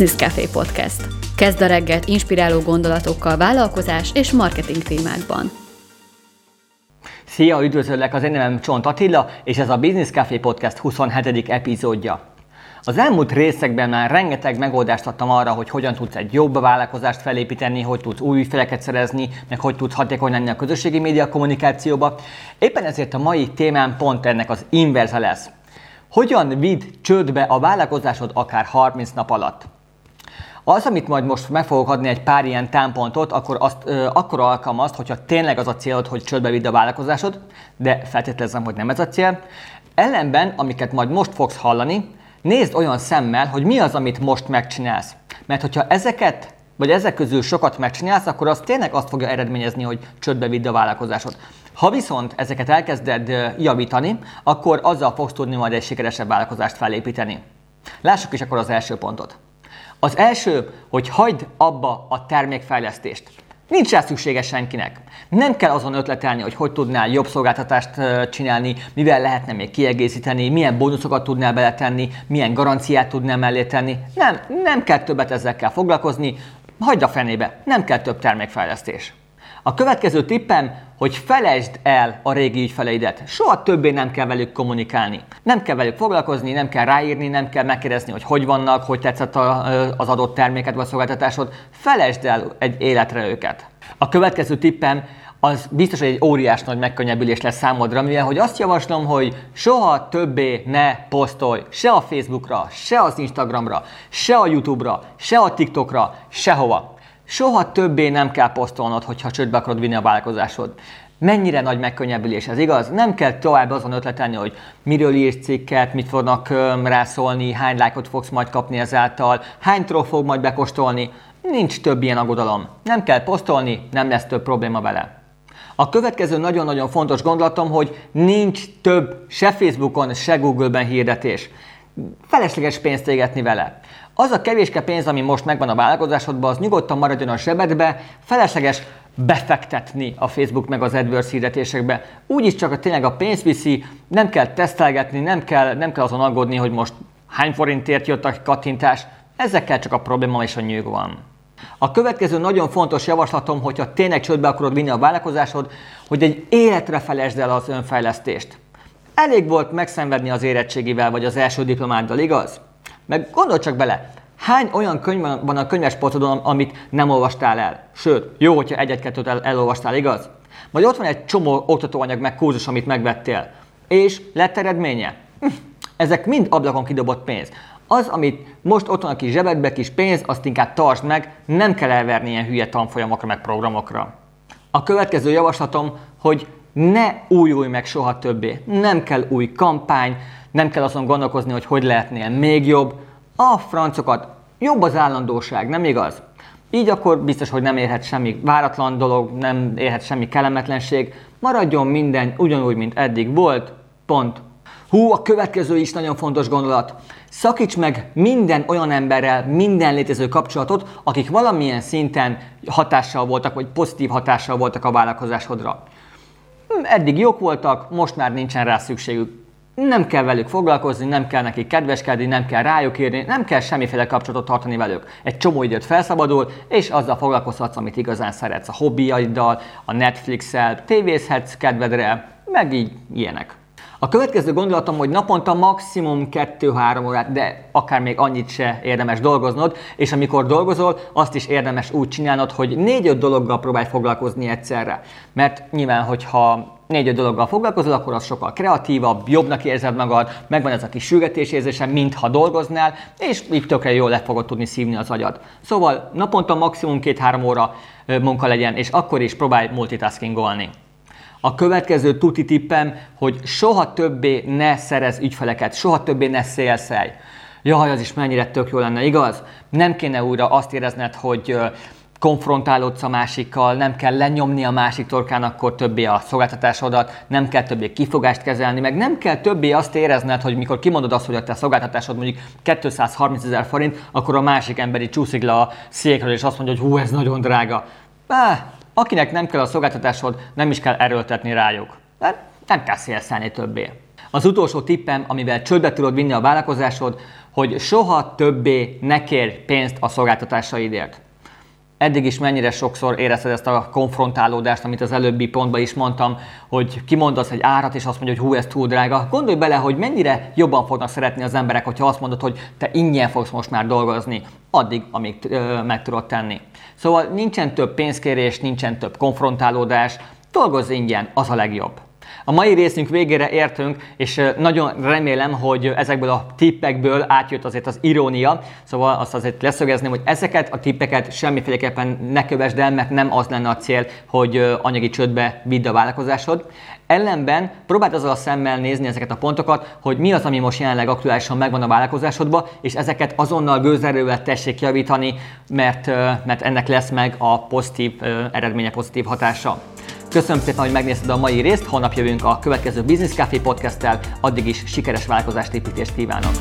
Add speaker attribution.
Speaker 1: Business Café Podcast. Kezd a reggelt inspiráló gondolatokkal vállalkozás és marketing témákban.
Speaker 2: Szia, üdvözöllek, az én nevem Csont Attila, és ez a Business Café Podcast 27. epizódja. Az elmúlt részekben már rengeteg megoldást adtam arra, hogy hogyan tudsz egy jobb vállalkozást felépíteni, hogy tudsz új ügyfeleket szerezni, meg hogy tudsz hatékony lenni a közösségi média kommunikációba. Éppen ezért a mai témám pont ennek az inverse lesz. Hogyan vidd csődbe a vállalkozásod akár 30 nap alatt? Az, amit majd most meg fogok adni egy pár ilyen támpontot, akkor, azt, ö, akkor alkalmazt, hogyha tényleg az a célod, hogy csődbe vidd a vállalkozásod, de feltételezem, hogy nem ez a cél. Ellenben, amiket majd most fogsz hallani, nézd olyan szemmel, hogy mi az, amit most megcsinálsz. Mert hogyha ezeket, vagy ezek közül sokat megcsinálsz, akkor az tényleg azt fogja eredményezni, hogy csődbe vidd a vállalkozásod. Ha viszont ezeket elkezded javítani, akkor azzal fogsz tudni majd egy sikeresebb vállalkozást felépíteni. Lássuk is akkor az első pontot. Az első, hogy hagyd abba a termékfejlesztést. Nincs rá szüksége senkinek. Nem kell azon ötletelni, hogy hogy tudnál jobb szolgáltatást csinálni, mivel lehetne még kiegészíteni, milyen bónuszokat tudnál beletenni, milyen garanciát tudnál mellé tenni. Nem, nem kell többet ezekkel foglalkozni, hagyd a fenébe, nem kell több termékfejlesztés. A következő tippem, hogy felejtsd el a régi ügyfeleidet. Soha többé nem kell velük kommunikálni. Nem kell velük foglalkozni, nem kell ráírni, nem kell megkérdezni, hogy hogy vannak, hogy tetszett az adott terméket vagy szolgáltatásod. Felejtsd el egy életre őket. A következő tippem, az biztos, hogy egy óriás nagy megkönnyebbülés lesz számodra, mivel hogy azt javaslom, hogy soha többé ne posztolj se a Facebookra, se az Instagramra, se a YouTube-ra, se a TikTokra, sehova. Soha többé nem kell posztolnod, hogyha csődbe akarod vinni a vállalkozásod. Mennyire nagy megkönnyebbülés ez, igaz? Nem kell tovább azon ötletelni, hogy miről írsz cikket, mit fognak rászólni, hány lájkot fogsz majd kapni ezáltal, hány troll fog majd bekostolni. Nincs több ilyen aggodalom. Nem kell posztolni, nem lesz több probléma vele. A következő nagyon-nagyon fontos gondolatom, hogy nincs több se Facebookon, se Google-ben hirdetés. Felesleges pénzt égetni vele. Az a kevéske pénz, ami most megvan a vállalkozásodban, az nyugodtan maradjon a zsebedbe, felesleges befektetni a Facebook meg az AdWords hirdetésekbe. Úgyis csak a tényleg a pénz viszi, nem kell tesztelgetni, nem kell, nem kell azon aggódni, hogy most hány forintért jött a kattintás. Ezekkel csak a probléma és a nyűg van. A következő nagyon fontos javaslatom, hogyha tényleg csődbe akarod vinni a vállalkozásod, hogy egy életre felejtsd el az önfejlesztést. Elég volt megszenvedni az érettségivel vagy az első diplomáddal, igaz? Meg gondolj csak bele, hány olyan könyv van a könyvespolcodon, amit nem olvastál el? Sőt, jó, hogyha egyet-kettőt el, elolvastál, igaz? Vagy ott van egy csomó oktatóanyag meg kurzus, amit megvettél. És lett eredménye? Hm, ezek mind ablakon kidobott pénz. Az, amit most ott van a kis zsebedbe, kis pénz, azt inkább tartsd meg, nem kell elverni ilyen hülye tanfolyamokra, meg programokra. A következő javaslatom, hogy ne újulj meg soha többé. Nem kell új kampány, nem kell azon gondolkozni, hogy hogy lehetnél még jobb. A francokat, jobb az állandóság, nem igaz? Így akkor biztos, hogy nem érhet semmi váratlan dolog, nem érhet semmi kellemetlenség, maradjon minden ugyanúgy, mint eddig volt, pont. Hú, a következő is nagyon fontos gondolat. Szakíts meg minden olyan emberrel, minden létező kapcsolatot, akik valamilyen szinten hatással voltak, vagy pozitív hatással voltak a vállalkozásodra. Eddig jók voltak, most már nincsen rá szükségük nem kell velük foglalkozni, nem kell nekik kedveskedni, nem kell rájuk írni, nem kell semmiféle kapcsolatot tartani velük. Egy csomó időt felszabadul, és azzal foglalkozhatsz, amit igazán szeretsz. A hobbiaiddal, a Netflix-el, tévézhetsz kedvedre, meg így ilyenek. A következő gondolatom, hogy naponta maximum 2-3 órát, de akár még annyit se érdemes dolgoznod, és amikor dolgozol, azt is érdemes úgy csinálnod, hogy 4-5 dologgal próbálj foglalkozni egyszerre. Mert nyilván, hogyha négy-öt dologgal foglalkozol, akkor az sokkal kreatívabb, jobbnak érzed magad, megvan ez a kis sürgetés érzése, mintha dolgoznál, és így tökre jól le fogod tudni szívni az agyad. Szóval naponta maximum két-három óra munka legyen, és akkor is próbálj multitaskingolni. A következő tuti tippem, hogy soha többé ne szerez ügyfeleket, soha többé ne szélszelj. Jaj, az is mennyire tök jó lenne, igaz? Nem kéne újra azt érezned, hogy konfrontálódsz a másikkal, nem kell lenyomni a másik torkán akkor többé a szolgáltatásodat, nem kell többé kifogást kezelni, meg nem kell többé azt érezned, hogy mikor kimondod azt, hogy a te szolgáltatásod mondjuk 230 ezer forint, akkor a másik emberi csúszik le a székről, és azt mondja, hogy hú, ez nagyon drága. Bá, akinek nem kell a szolgáltatásod, nem is kell erőltetni rájuk. De nem kell szélszelni többé. Az utolsó tippem, amivel csődbe tudod vinni a vállalkozásod, hogy soha többé ne kérj pénzt a szolgáltatásaidért eddig is mennyire sokszor érezted ezt a konfrontálódást, amit az előbbi pontban is mondtam, hogy kimondasz egy árat, és azt mondja, hogy hú, ez túl drága. Gondolj bele, hogy mennyire jobban fognak szeretni az emberek, hogyha azt mondod, hogy te ingyen fogsz most már dolgozni, addig, amíg ö, meg tudod tenni. Szóval nincsen több pénzkérés, nincsen több konfrontálódás, dolgozz ingyen, az a legjobb. A mai részünk végére értünk, és nagyon remélem, hogy ezekből a tippekből átjött azért az irónia, szóval azt azért leszögezném, hogy ezeket a tippeket semmiféleképpen ne kövesd el, mert nem az lenne a cél, hogy anyagi csődbe vidd a vállalkozásod. Ellenben próbáld azzal a szemmel nézni ezeket a pontokat, hogy mi az, ami most jelenleg aktuálisan megvan a vállalkozásodban, és ezeket azonnal gőzerővel tessék javítani, mert, mert ennek lesz meg a pozitív eredménye, pozitív hatása. Köszönöm szépen, hogy megnézted a mai részt, holnap jövünk a következő Business Café podcasttel, addig is sikeres vállalkozást építést kívánok!